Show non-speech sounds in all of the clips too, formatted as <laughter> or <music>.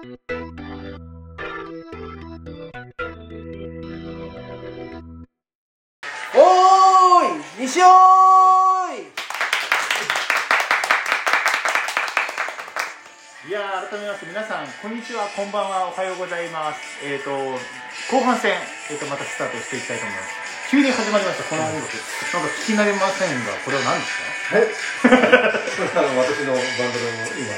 おーい西尾ーい。いやー改めまして皆さんこんにちはこんばんはおはようございます。えっ、ー、と後半戦、えー、とまたスタートしていきたいと思います。急に始まりましたこの音楽、なんか聞き慣れませんがこれは何ですか？これ <laughs> あの私のバンドの今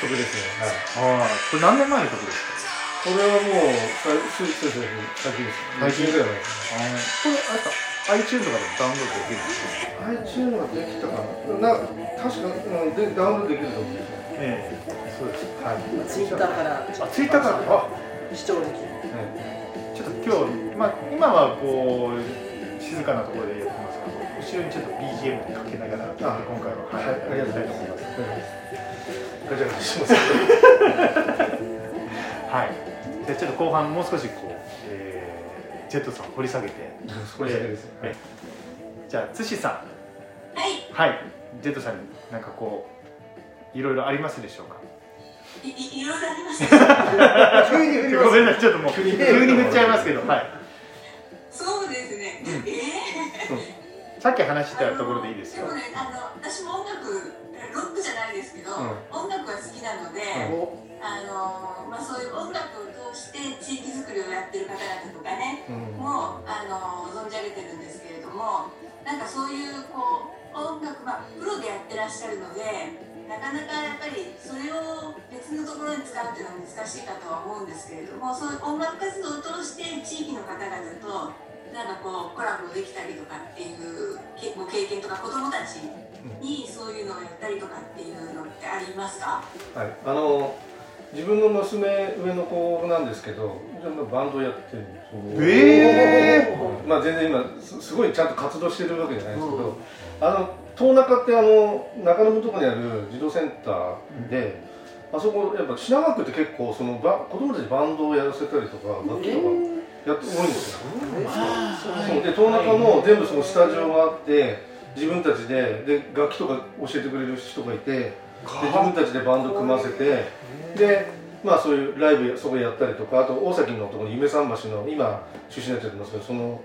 曲ですね。はい。ああこれ何年前の曲ですか？これはもうさそうそうそう最近です。最近ぐらい前ですね。あこれあれか iTunes とかでもダウンロードできるんですか？iTunes ができたかな。な確かうんでダウンロードできると思うんですね。ええそうですはいツイッターからあツイッターからあ視聴できるちょっと今日、まあ、今はこう静かなところでやってますけど後ろにちょっと BGM かけながらあ今回ははい、ありがとうございます。ガチャガチャします。はい。じゃあちょっと後半もう少しこう、えー、ジェットさんを掘り下げて。これだけです。えじゃあ津志さん。はい、はい。ジェットさんになんかこういろいろありますでしょうか？いいいろいろありました。<laughs> 急に振りますごめんなさい。ちょっともう急に振っちゃいますけどはい。そうですね。うん。えさっき話しえたところでいいですよでもね、あの私も音楽ロックじゃないですけど、うん音楽が好きなので、おあのまあそういう音楽を通して地域づくりをやってる方々とかね、うん。もあの存じ上げてるんですけれども、なんかそういうこう音楽まあプロでやってらっしゃるので。なかなかやっぱりそれを別のところに使うっていうのは難しいかとは思うんですけれどもそういう音楽活動を通して地域の方々となんかこうコラボできたりとかっていうけご経験とか子どもたちにそういうのをやったりとかっていうのってありますか？はい。あの自分の娘上の子なんですけど、バンドやってるんですよ。えまあ全然今すすごいちゃんと活動してるわけじゃないですけど、あの東中ってあの中野のところにある児童センターで、あそこやっぱ品川区って結構そのば子供たちにバンドをやらせたりとか楽器とかやって多いんですよ。そうで東中も全部そのスタジオがあって自分たちでで楽器とか教えてくれる人がいてで自分たちでバンド組ませてでまあそういうライブそこでやったりとかあと大崎のところに夢桟橋の今中止になっちゃってますけどその、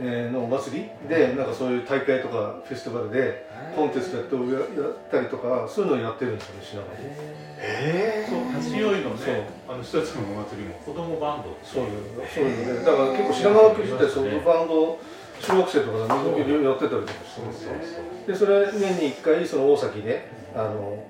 えーのお祭り？でなんかそういう大会とかフェスティバルでコンテストやってやったりとかそういうのをやってるんですよね品川で。えそう八王子のそう。ねあの人たちのお祭りも子供バンドそういう。のそういうのでだから結構品川区自体そういうバンド小学生とかがやってたりとかしてるんですよでそれ年に1回その大崎であの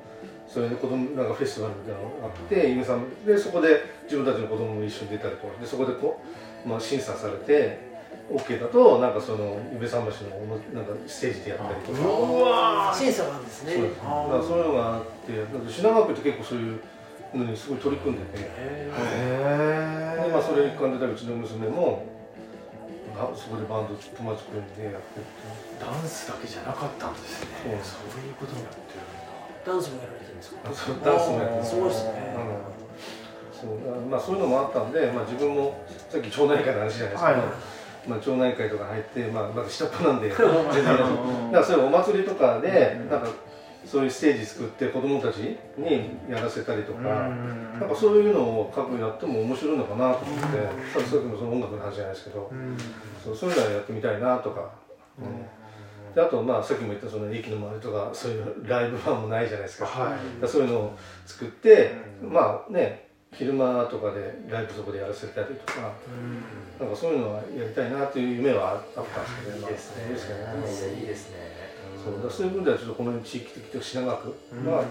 それで子供なんかフェスティバルみたいなのがあって夢さん。でそこで自分たちの子供も一緒に出たりとかでそこでこう、まあ、審査されて OK だとなんかその夢桟橋のおもなんかステージでやったりとか。うわ審査があるんですね。そうです。だからそういうのがあって品川区って結構そういうのにすごい取り組んでて、へでまあ、それ一環でうちの娘もあそこでバンド友達組んでやってるって。ダンスだけじゃなかったんですね。そうそういうことになってるんだ。ダンスもやられてるんですか？あそうダンスもやってる。すごいですね。うん。そうまあ、そういうのもあったんで、まあ、自分もさっき町内会の話じゃないですか、はいまあ、町内会とか入って、まあ、まだ下っ端なんで <laughs> だからそういうお祭りとかでなんかそういうステージ作って子供たちにやらせたりとか、なんかそういうのを過去やっても面白いのかなと思って、さっきもその音楽の話じゃないですけど、そうそういうのはやってみたいなとか、うん。であとまあさっきも言ったその駅の周りとかそういうライブファンもないじゃないですか,、はい。そういうのを作って、まあね昼間とかでライブそこでやらせたりとか、なんかそういうのはやりたいなという夢はあったんですけど、まあ、いいですね。ですけどね。いいですね。そう。だそういう分ではちょっとこの地域的と品川区が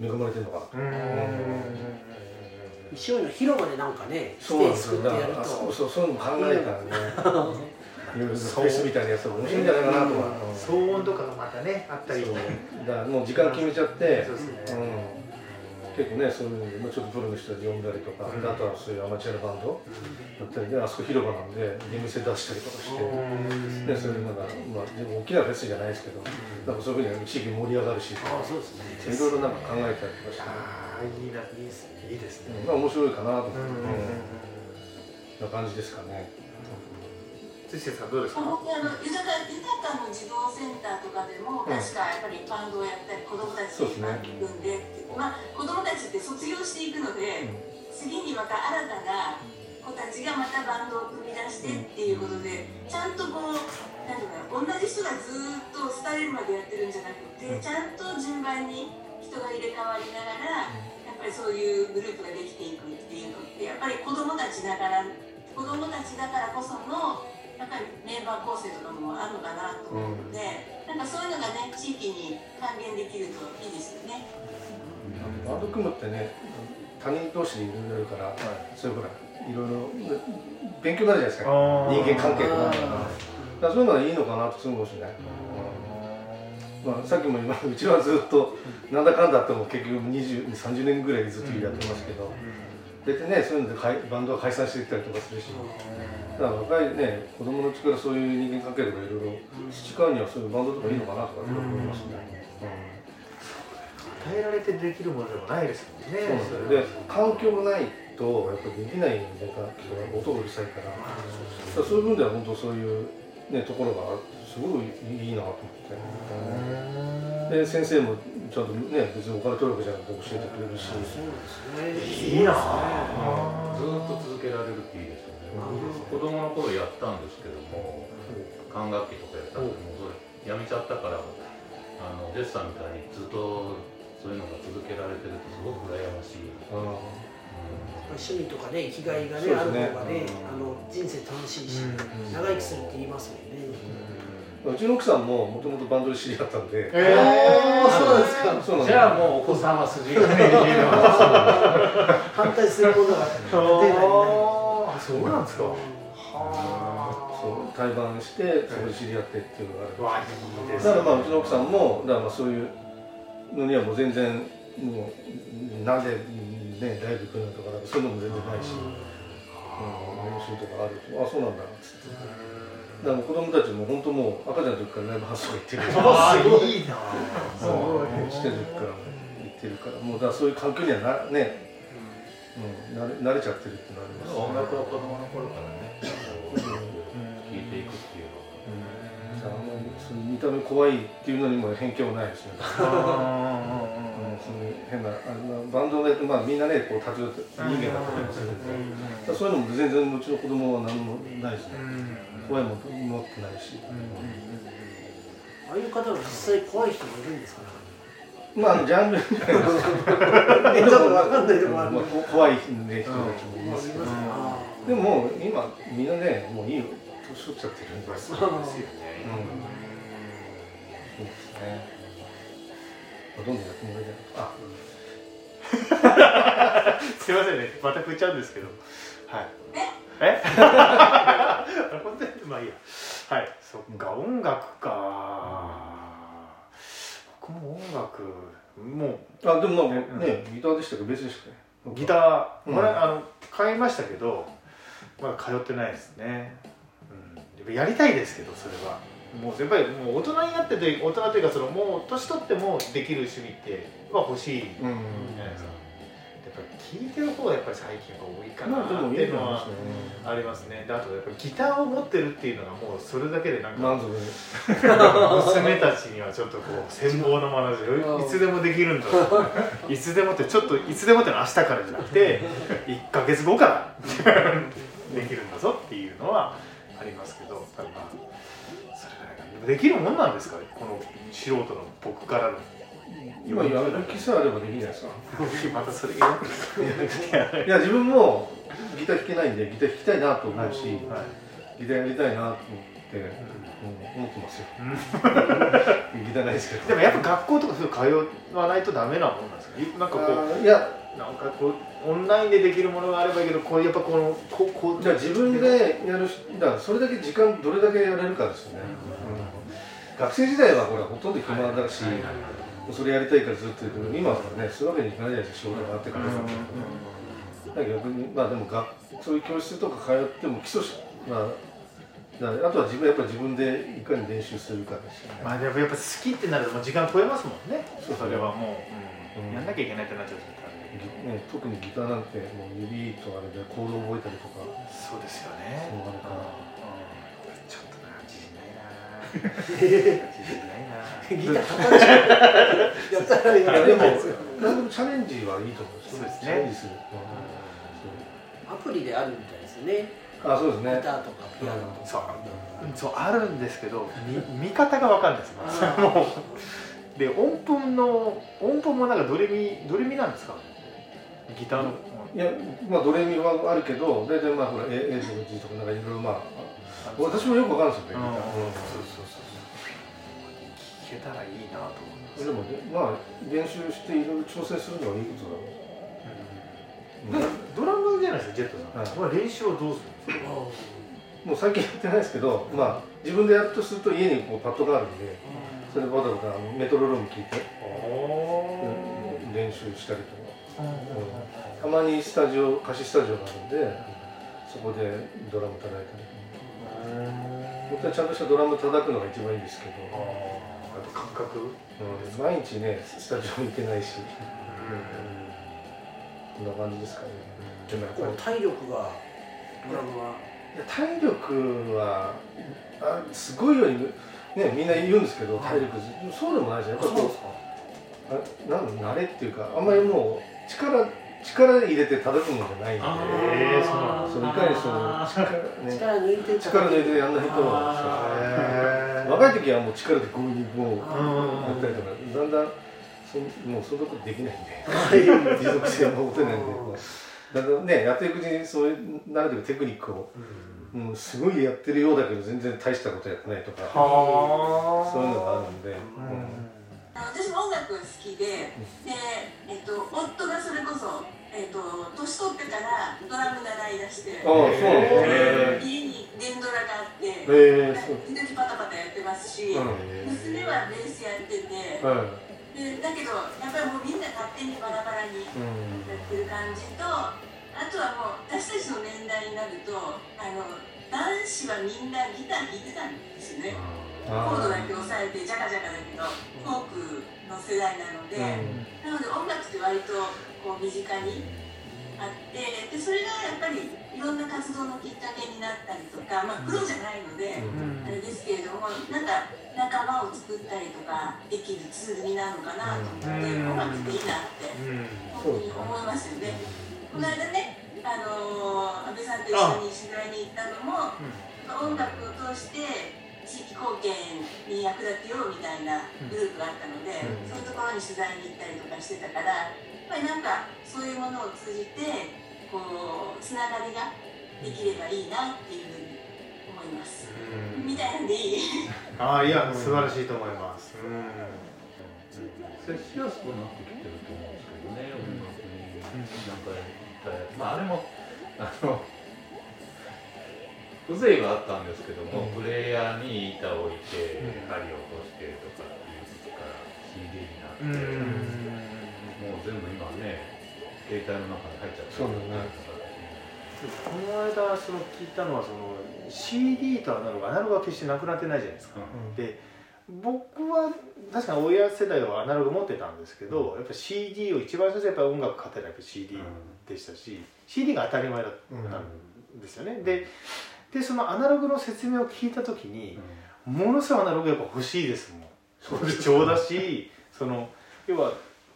恵まれてるのかなと、西尾の広場でなん。かねスそうそうそうそういうのも考えたらねいろいろフェスみたいなやつとか面白いんじゃないかなと。か、騒音とかがまたねあったりそうだからもう時間決めちゃってそうですねうん結構ねそういうのちょっとプロの人たち呼んだりとか、であとはそういうアマチュアのバンドやったりであそこ広場なんで出店出したりとかして、でそういうなんか、まあ、でも大きなフェスじゃないですけど、なんかそういうふうに地域盛り上がるしあそうですね。いろいろなんか考えたりとかして、ああいいないいですね。いいですね。まあ面白いかなと思って、うんうんな感じですかね。土瀬さんどうですか？本当にあの豊か豊かの児童センターとかでも、うん。確かやっぱりバンドをやったり子供たちにバンド組んでってまあ子供たちって卒業していくので、また新たな子たちがまたバンドを組み出してっていうことでちゃんとこうなんていうのかな同じ人がずっと廃れるまでやってるんじゃなくてちゃんと順番に人が入れ替わりながらやっぱりそういうグループができていくっていうのってやっぱり子供たちだから子供たちだからこそのやっぱりメンバー構成とかもあるのかなと思うので、なんかそういうのがね地域に還元できるといいですよね。バンド組むってね他人同士でいろいろやるから、そういうほらいろいろ勉強になるじゃないですか。人間関係とか。だからそういうのはいいのかなとするかもしれない、うんまあ、さっきも今うちはずっとなんだかんだっても結局2030年ぐらいずっとやってますけど、大体ねそういうのでかいバンドは解散していったりとかするし、だから若いね子供のうちからそういう人間関係とかいろいろ培うにはそういうバンドとかいいのかなとかって思いますね、与えられてできるものでもないですもんねそうで環境がないとやっぱりできないんで音がうるさいから,、そういう分では本当そういう、ね、ところがすごいいいなと思って、で先生もちゃんとね別にお金取るわけじゃなくて教えてくれるし、いいな。ずーっと続けられるっていいですよね。子供の頃やったんですけども、管楽器とかやったんですけども、それやめちゃったから、あのデッサンみたいにずっとそういうのが続けられてるってすごく羨ましい。あ趣味とかね生きがいがねあるそうですね。方がねあの人生楽しいし長生きするって言いますもんねうちの奥さんももともとバンドで知り合ったんで、えああそうなんですか。そうなんじゃあもうお子さんは筋がねえ反対するものが出ないああそうなんですか。そう対バンしてそこで知り合ってっていうのがある、わいいですだからまあうちの奥さんもだからまあそういうのにはもう全然もうなんでねライブ来るのとかそういうのも全然ないし、うん、練習とかある。とあそうなんだ。っつってだから子供たちも本当もう赤ちゃんの時からライブハウスとか行ってる。<laughs> ああい。いなもうしてる時から行ってるから。もうだからそういう環境にはなね、うん、慣れ慣れちゃってるってなります音楽は子供の頃からね、こう聴いていくっていうのが。あん。まりその見た目怖いっていうのにも偏見はないですね。うんその変なあのバンドで、まあ、みんなねこう立ち寄って人間だと思いますけど、だからそういうのも全然うちの子供は何もないですね。怖いもん持ってないし。ああいう方は実際怖い人もいるんですかね？まあジャンル。じゃないですか。ね多分わかんないとこある。まあこ怖い、ね、人たちもいますけど。あでも今みんなねもういいよ。年取っちゃってるんで。そうですよねうん。そうですね。まあどんどんやってもらいたい。あ、<laughs> すいませんね。また振っちゃうんですけど。はい。え？<laughs> 本当に？まあいいや。はい。そっか、音楽か。僕も音楽もあでもまあうん。ね、ギターでしたけど別でしたね。うギター、うん。これあの買いましたけどまだ通ってないですね、うん、やりたいですけどそれは。もうやっぱりもう大人になってて大人というかそのもう年取ってもできる趣味っては欲しいうん。じゃないですか。やっぱり聴いてる方がやっぱり最近は多いかなっていうのは。ありますねであとやっぱりギターを持ってるっていうのがもうそれだけでなんか。娘たちにはちょっとこう羨望の眼差し <laughs> いつでもできるんだ <laughs> いつでもってちょっといつでもってのは明日からじゃなくて <laughs> 1か月後からできるんだぞっていうのはありますけどただまあそれぐらいができるもんなんですかこの素人の僕からの今やる気さえあればできないですか？またそれがいや自分もギター弾けないんでギター弾きたいなと思うし、はいギターやりたいなと思って、うん、思ってますよ。ギターないですけど。でもやっぱ学校とかそういう通わないとダメなもんなんですか？なんかこあーいやうなんかこうオンラインでできるものがあればいいけどこうやっぱこのこうこうじゃあ自分でやるしだからそれだけ時間どれだけやれるかですよね。うん学生時代はほらほとんど暇だし、それやりたいからずっとやるけど今はねそういうわけにいかないじゃないですか仕事があってから。だ逆にまあでもがそういう教室とか通っても基礎しまああとは自分やっぱり自分でいかに練習するかですよね。まあでもやっぱ好きってなるともう時間超えますもんね。そうそれはもう、うん。やんなきゃいけないってなっちゃうね、特にギターなんてもう指とあれでコードを覚えたりとか。そうですよね。そうから <laughs> ギターでも何でもチャレンジはいいと思うんですよそうですね。チャレンジする、アプリであるみたいですよねあそうですねギターとかピアノとそうかそうあるんですけど見見方が分かんないですで音符の音符もなんかドレミドレミなんですかギターのいやまあドレミはあるけど大体まあほら A, A とか G とかなんかいろいろまあ私もよくわかるんですよねうん。そうそうそう聞けたらいいなと思います。でもねまあ練習していろいろ調整するのはいいことだろう、なん。かドラムじゃないですかジェットさん、はい。これ練習をどうするんですかもう最近やってないですけどまあ自分でやるとすると家にこうパッドがあるんでそれでバタバタあのメトロノーム聞いて、うん練習したりとか、たまにスタジオ貸しスタジオがあるんでそこでドラム叩いたり本当はちゃんとしたドラム叩くのが一番いいんですけど、あと感覚？うん毎日ねスタジオ行けないし、こんな感じですかね、でもやっぱり体力がドラムは。いや体力はあすごいようにねみんな言うんですけど体力そうでもないじゃん。やっぱこうあなんだ慣れっていうかあんまりもう力力入れて叩くもんじゃないんで。へー。そういかにその力,、ね、力抜いて力抜いてやんないと。若い時はもう力でこういうもううんやったりとかだんだんそんもうそんなことできないんで。持続性も持てないんで。だんだんねやっていくうちにそういう慣れてるテクニックをうん、すごいやってるようだけど全然大したことやってないとか。はそういうのがあるんで、あの私も音楽が好きで、で、えっと、夫がそれこそ、えっと、年取ってからドラム習い出して、ああそう家に電ドラがあって、時々パタパタやってますし、うん。娘はベースやってて、はい。でだけど、やっぱりもうみんな勝手にバラバラにうん。やってる感じと、あとはもう私たちの年代になると、あの男子はみんなギター弾いてたんですよね。コー。ドだけ押さえてジャカジャカだけどフォークの世代なので、なので音楽って割とこう身近にあってでそれがやっぱりいろんな活動のきっかけになったりとかまあプロじゃないので、あれですけれどもなんか仲間を作ったりとかできるツールになるのかなと思って、うん。音楽っていいなって本当に思いますよね。この間ねあのー安倍さんと一緒に取材に行ったのも、音楽を通して地域貢献に役立てようみたいなグループがあったので、そういうところに取材に行ったりとかしてたからやっぱりなんかそういうものを通じてこうつながりができればいいなっていうふうに思います。みたいなんでいい？<laughs> ああいや素晴らしいと思います。接しやすくなってきてると思うんですけどね、音楽に。なんかやったやつまああれもあの風情があったんですけども、プレイヤーに板を置いて、針を落としてとかっていう時から CD になって、もう全部今ね携帯の中に入っちゃってそうだね。この間その聞いたのはその CD とアナログアナログは決してなくなってないじゃないですか、で僕は確かに親世代はアナログ持ってたんですけど、やっぱ CD を一番最初やっぱ音楽買ったらやっぱ CD でしたし、CD が当たり前だったんですよね、ででそのアナログの説明を聞いた時に、ものすごいアナログやっぱ欲しいですもん。貴重だしその要は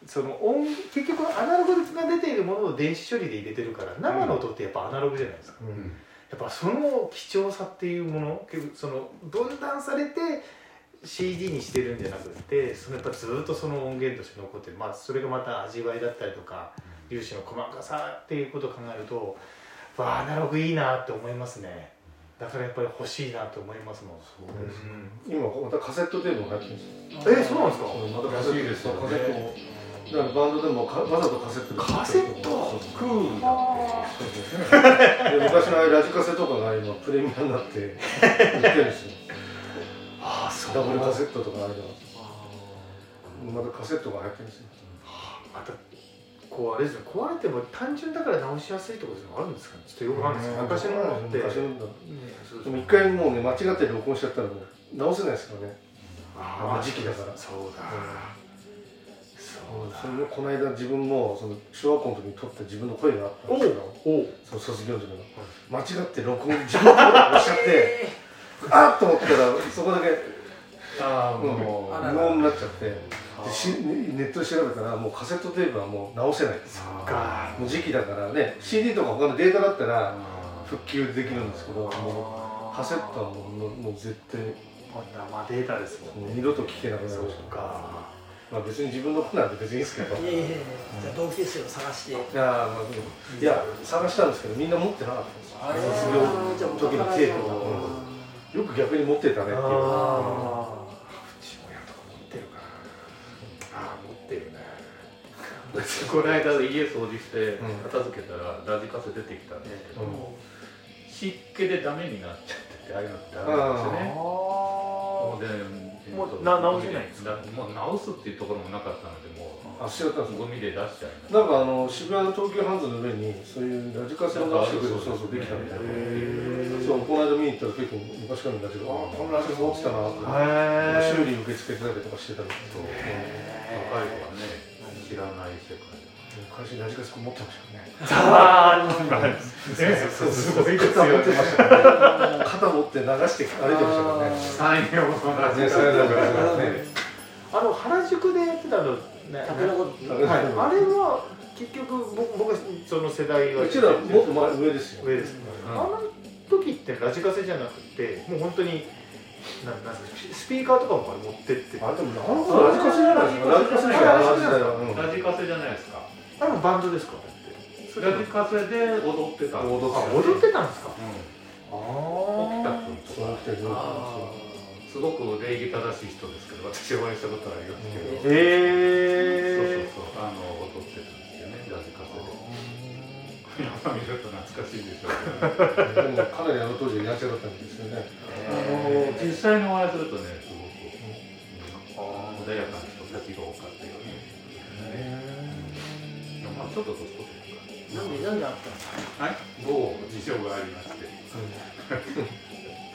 その音結局アナログが出ているものを電子処理で入れてるから生の音ってやっぱアナログじゃないですか、やっぱその貴重さっていうもの結局その分断されて CD にしてるんじゃなくてそのやっぱずっとその音源として残ってる、まあ、それがまた味わいだったりとか粒子の細かさっていうことを考えるとわあアナログいいなって思いますねだからやっぱり欲しいなと思いますもん。そうです、今またカセットテープが入ってるんですよ。えそうなんですか？またカセットらしいですよね。カセット。をだからバンドでもかわざとカセットで。カセット？クールだそうそうで昔のラジカセとかが今プレミアになって売ってるんですよ。<laughs> ああそダブルカセットとかああいうの。またカセットが入ってるんですよ。またこうあれですね壊れても単純だから直しやすいところあるんですかね？ちょっとよくわかんないですけど昔のものって。昔のものだね一回もうね間違って録音しちゃったらもう直せないですからね。あ時期だから。そうだ、そう。だ。それもこの間自分もその小学校の時に撮った自分の声があったんですけど。その卒業の時の。間違って録音自分の声を押しちゃって <laughs> あっと思ったらそこだけあもう。無音になっちゃってネットで調べたらもうカセットテープはもう直せないそっか。もう時期だからね CD とか他のデータだったらあ復旧できるんですけどもうカセットはもうもう絶対。生データですもんもう二度と聞けなくなる。しか。まあ別に自分の子なんて別にいいですけど。いやいやいやじゃあ同級生を探して。いやーまあでもいや探したんですけどみんな持ってなかったんですよ。卒業時のテープを、うん。よく逆に持ってたねっていうこの間家掃除してうん。片付けたらラジカセ出てきたんですけど、湿気でダメになっちゃっててああいうのってダメなんですよね。もうでもうな直せないんですか？もう直すっていうところもなかったのでもあしちゃったんですうゴミで出しちゃいましたなんかあの渋谷の東急ハンズの上にそういうラジカセを直してくれるそうそうできたみたいでそうこの間見に行ったら結構昔から見たけどああ。このラジカセ落ちたなってへ修理受け付けてたりとかしてたみたいそう。で若い子はね昔ラジカセ持ってましたよね。ああそう肩持ってましたからね肩持って流して歩いてましたからね三洋のラジねカセあの原宿でやってたのねタケノコはい、あれは結局僕僕はその世代はうちらもっと前上ですよ上です、うんあの時ってラジカセじゃなくてもう本当になんなんスピーカーとかも持ってってあでもなんかラジカセじゃないですかラジカセじゃないあの時代はうんラジカセじゃないですかあれもバンドですかだってラジカセで踊ってた踊ってあ踊ってたんですか？うん。あ沖田君とかそう来てるすごく礼儀正しい人ですけど私お会いしたことありますけど、へえそうそうそうあの踊ってたんですよねラジカセで。今見ると懐かしいでしょうね、でもかなりあの当時やんちゃだったんですよね。あの実際にお会いするとねすごく、うん穏やかなちょっと年取ってるかなんでなんであったんですかはい某事情がありまして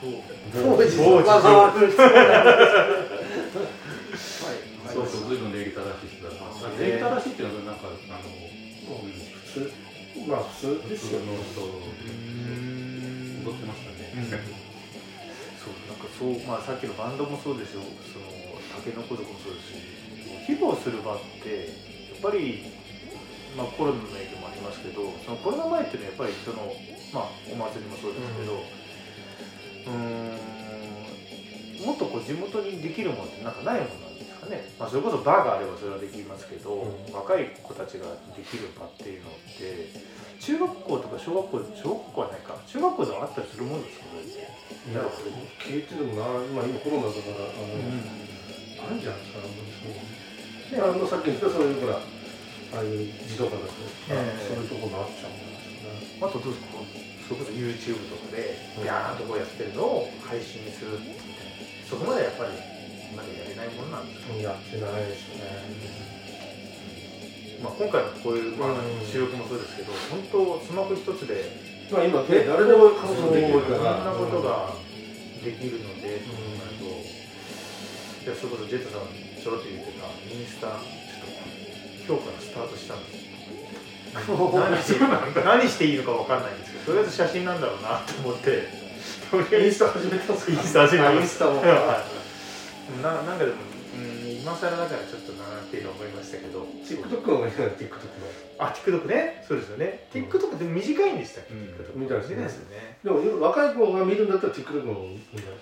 当時当時わざわざそうそう、ずいぶん礼儀正しい人だったんです。礼儀正しいっていうのは、なんか、あの、うん、普通まあ普通ですよ普通の人踊ってましたね。そうなんかそうまあさっきのバンドもそうですよそのタケノコ族もそうですし披露する場ってやっぱりまあコロナの影響もありますけどそのコロナ前っていうのはやっぱりそのまあお祭りもそうですけどうーんもっとこう地元にできるものってなんかないものなんですかね、まあ、それこそバーがあればそれはできますけど、うん。若い子たちができる場っていうのって中学校とか小学校小学校はないか。中学校ではあったりするものですかね。いや聞いててもなまあ今コロナだからあの、なん。じゃないですかねあのさっき言ったそういうほらああいう児童館だとか、ええ。そういうところもあっちゃうんですよね。あとどうですか？それこそ YouTube とかでうん。ビャーンとこうやってるのを配信するみたいなそこまでやっぱりまだやれないものなんですか、やってないですね。まあ、今回のこういう、まあうん、収録もそうですけど本当スマホ一つでまあ今ね誰でも活動できるかいろんらなことができるので、と考えるといやそれこそジェットさんちょろっと言ってたインスタちょっと今日からスタートしたんです何していいのかわかんないんですけどとりあえず写真なんだろうなと思ってとりあえずインスタ始めたんですか？インスタ始めました。あインスタも。はい。ななんかでも、うん、今更だからちょっとなっていうのは思いましたけど。TikTok の方がいいな TikTok のあ TikTok ね。そうですよね。TikTok って短いんでしたっけ、うん。たいですでね。でも若い子が見るんだったら TikTok の方がいい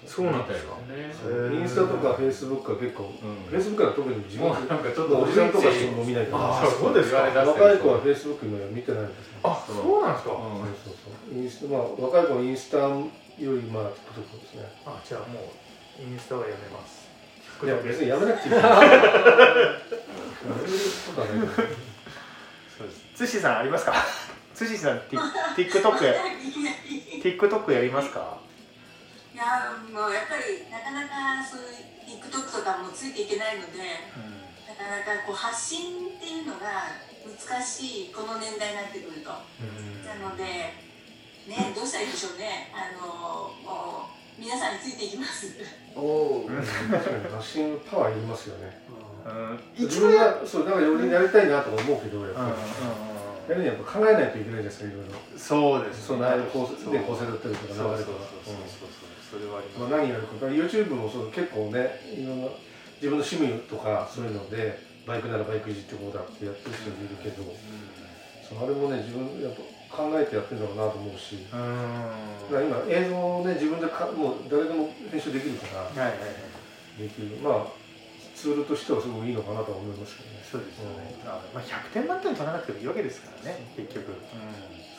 そうなんですかね。そうインスタとか Facebook は結構、うん。Facebook は特に自分もうなんかちょっとおじさんとかしても見ないから。あそうですか。若い子は Facebook 今見てないんですよあそうなんですか、うん。そうそう。インスタまあ若い子はインスタよりまあ TikTok ですね。あじゃあもうインスタはやめますいや別にやめなくていい。やめることはないけどそうです。ツシさんありますか？ツシさん Tik- TikTok やりますか？いやもうやっぱりなかなかそういう TikTok とかもついていけないのでなかなかこう発信っていうのが難しいこの年代になってくると。なのでねどうしたらいいでしょうね。あのもう皆さんについていきます。おお確かに発信パワーいりますよねうん自分がそうなんかよりやりたいなとか思うけどやっぱり、やるにはやっぱ考えないといけないじゃないですかいろいろそうですその内容構成で構成だったりとか流れとかそうそうそうそうそうそれはありますまあ、何やるか YouTube もそう結構ねいろんな自分の趣味とかそういうのでバイクならバイクいじってこうだってやってる人もいるけど、そうあれもね自分やっぱ考えてやってるんだろうなと思うし。だから今映像をね自分でかもう誰でも編集できるから。はいはいはい。できる。まあツールとしてはすごくいいのかなとは思いますけどね。そうですよね、あまあ、100点満点取らなくてもいいわけですからね結局、うん、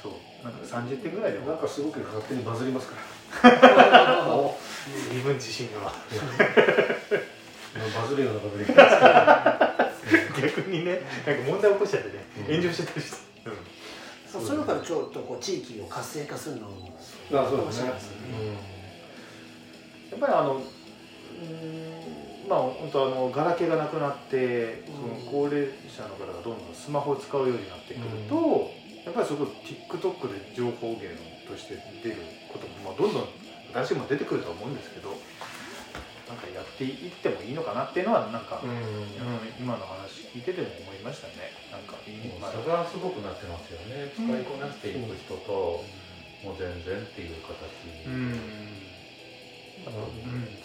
そう。なんか30点ぐらいでも。なんかすごく勝手にバズりますから。<laughs> 身分自信が。バズるようなことできます <laughs> 逆にねなんか問題起こしちゃってね炎上しちゃったりして、うん、そういうのからちょっとこう地域を活性化するのもあそうですね。面白いですね。やっぱりあのまあ本当あのガラケーがなくなって、その高齢者の方がどんどんスマホを使うようになってくると、やっぱりそこ TikTok で情報源として出ることも、まあ、どんどん新しいもの出てくるとは思うん。ですけどなんかやっていってもいいのかなっていうのはなんか、うん。うん今の話聞いてても思いましたね。なんかいい差がすごくなってますよね。使いこなしていく人と、もう全然っていう形うん。うん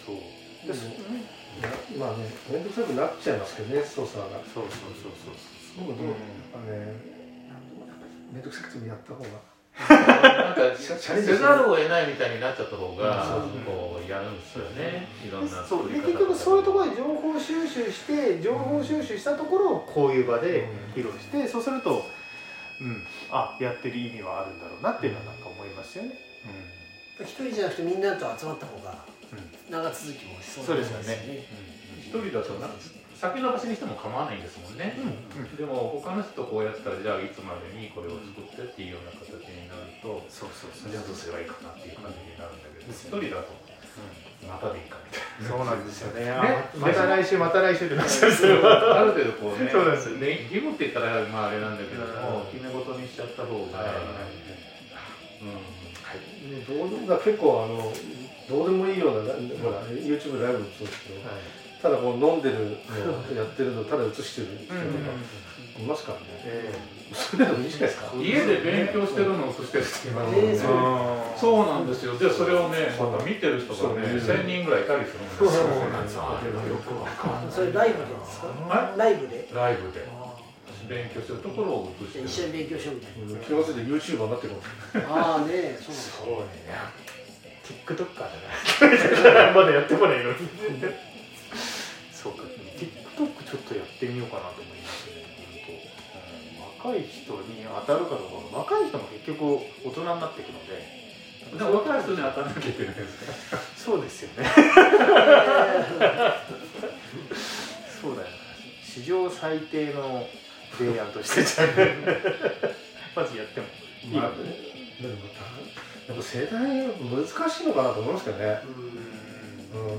そう。ですままあね面倒くさくなっちゃいますけどね操作が。そうそうそうそう僕どう、あのね面倒くさくてもやった方がなんかせざるを得ないみたいになっちゃった方がうん。こうやるんですよね。いろんなそう。で作り方結局そういうところで情報収集して情報収集したところをこういう場で披露してそうすると、うん、あやってる意味はあるんだろうなっていうのはなんか思いますよね。一人じゃなくてみんなと集まった方がうん。長続きもしそうですよね。一人だとな先延ばしにしても構わないんですもんね、でも他の人とこうやったらじゃあいつまでにこれを作ってっていうような形になるとそうそうそう。じゃあどうすればいいかなっていう感じになるんだけど一人だとまたでいいかみたいそうなんですよね。ね。あまた来週また来週ってなっちゃう。ある程度こうねそうなんですよ。ね義務って言ったらまああれなんだけどもうん。決め事にしちゃった方が、うん。どうでも結構あのどうでもいいようなほら YouTube ライブもそうですけど、ただこう飲んでるのをやってるのをただ映してる人とかいますからね、えそれでもいいじゃないですか家で勉強してるのを映してる人いますもんね、えーそうなんですよ。でそれをねまた見てる人がねそう1000人ぐらいいたりするんですよ。そうなんですよ。よくわかんないそれライブでですか？はライブで？ライブで。勉強してるところを映してる一緒に勉強しようみたいうん。気が付いて YouTuber になってああねそうそうね。TikToker だな。<laughs> まだやってこないのに。ちょっとやってみようかなと思いますね。本当。うん若い人に当たるかどうか。若い人も結局大人になっていくので。でも若い人に当たらなきゃいけないですかそうですよね。そうだよ。史上最低の提案としてじゃあ <laughs> まずやってもいいまあのねでもやっぱ世代難しいのかなと思いますけどね、うん、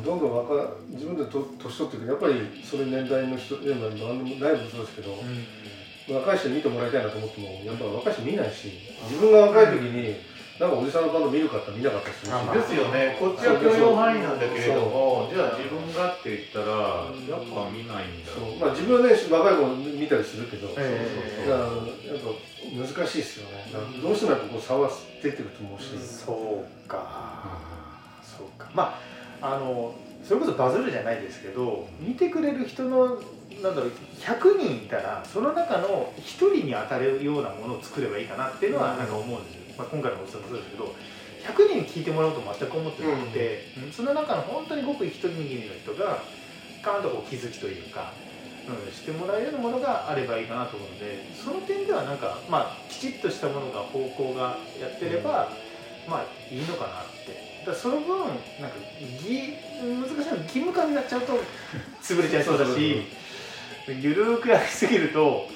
どんどん若自分でと年取ってくる。やっぱりそれ年代の人でも何でもライブもそうですけど、若い人に見てもらいたいなと思ってもやっぱ若い人見ないし自分が若い時になんかおじさんのバンド見るかって見なかったりすですよね。こっちは許容範囲なんだけれどもじゃあ自分がって言ったらやっぱ見ないんだ。そう。まあ、自分はね若い子見たりするけど、ええ。だからやっぱ難しいですよね。どうしてもやっぱこう差は出てると思うし、そうか、そうか。まああのそれこそバズるじゃないですけど見てくれる人のなんだろう100人いたらその中の1人に当たるようなものを作ればいいかなっていうのはなんか思うんですよ、まあ、今回のおっさんもそうですけど100人に聞いてもらおうと全く思ってなくて、その中の本当にごく一人握りの人がガーンとこう気づきというか、うん、してもらえるようなものがあればいいかなと思うのでその点ではなんか、まあ、きちっとしたものが方向がやってれば、まあいいのかなって。だその分なんかぎ難しいのは義務化になっちゃうと <laughs> 潰れちゃいそうだしゆるーくやりすぎると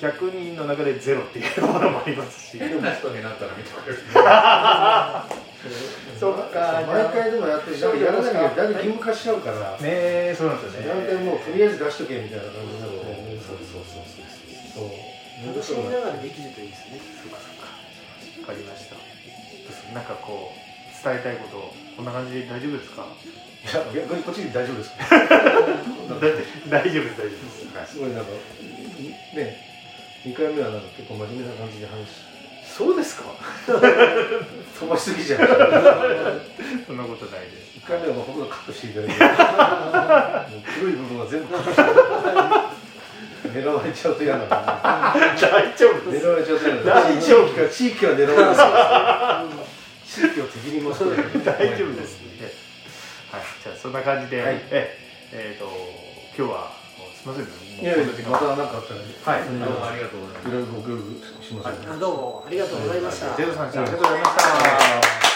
100人の中でゼロっていうものもありますし。変な人になったら見てくれる。<laughs> そっか毎回でもやってやらなきゃだいぶ義務化しちゃうから、ねえそうなんですよね。大体もうとりあえず出しとけみたいな感じになそうそうそうそうそう。楽しみながらできるといいですね。そうかそうか。わかりました。なんかこう伝えたいことこんな感じで大丈夫ですか？いや逆にこっちで大丈夫です。<laughs> か大丈夫です大丈夫です。すごいなんかね2回目はなんか結構真面目な感じで話し。そうですか？<laughs> 飛ばしすぎちゃうそんなことないです。一回目はほとんどカットしていただいて。もう黒い部分は全部カットして狙われちゃうと嫌な大丈夫狙われちゃうと嫌な大丈夫地域が地域は狙われそうですを敵に回すことが大丈夫ですはい。じゃあそんな感じで、はい。ええーと今日はすみません。ねいやいやもうこの時間。また何かあったらはい。どうもありがとうございます。いろいろご協力します。のであどうもありがとうございました。ゼロさんありがとうございました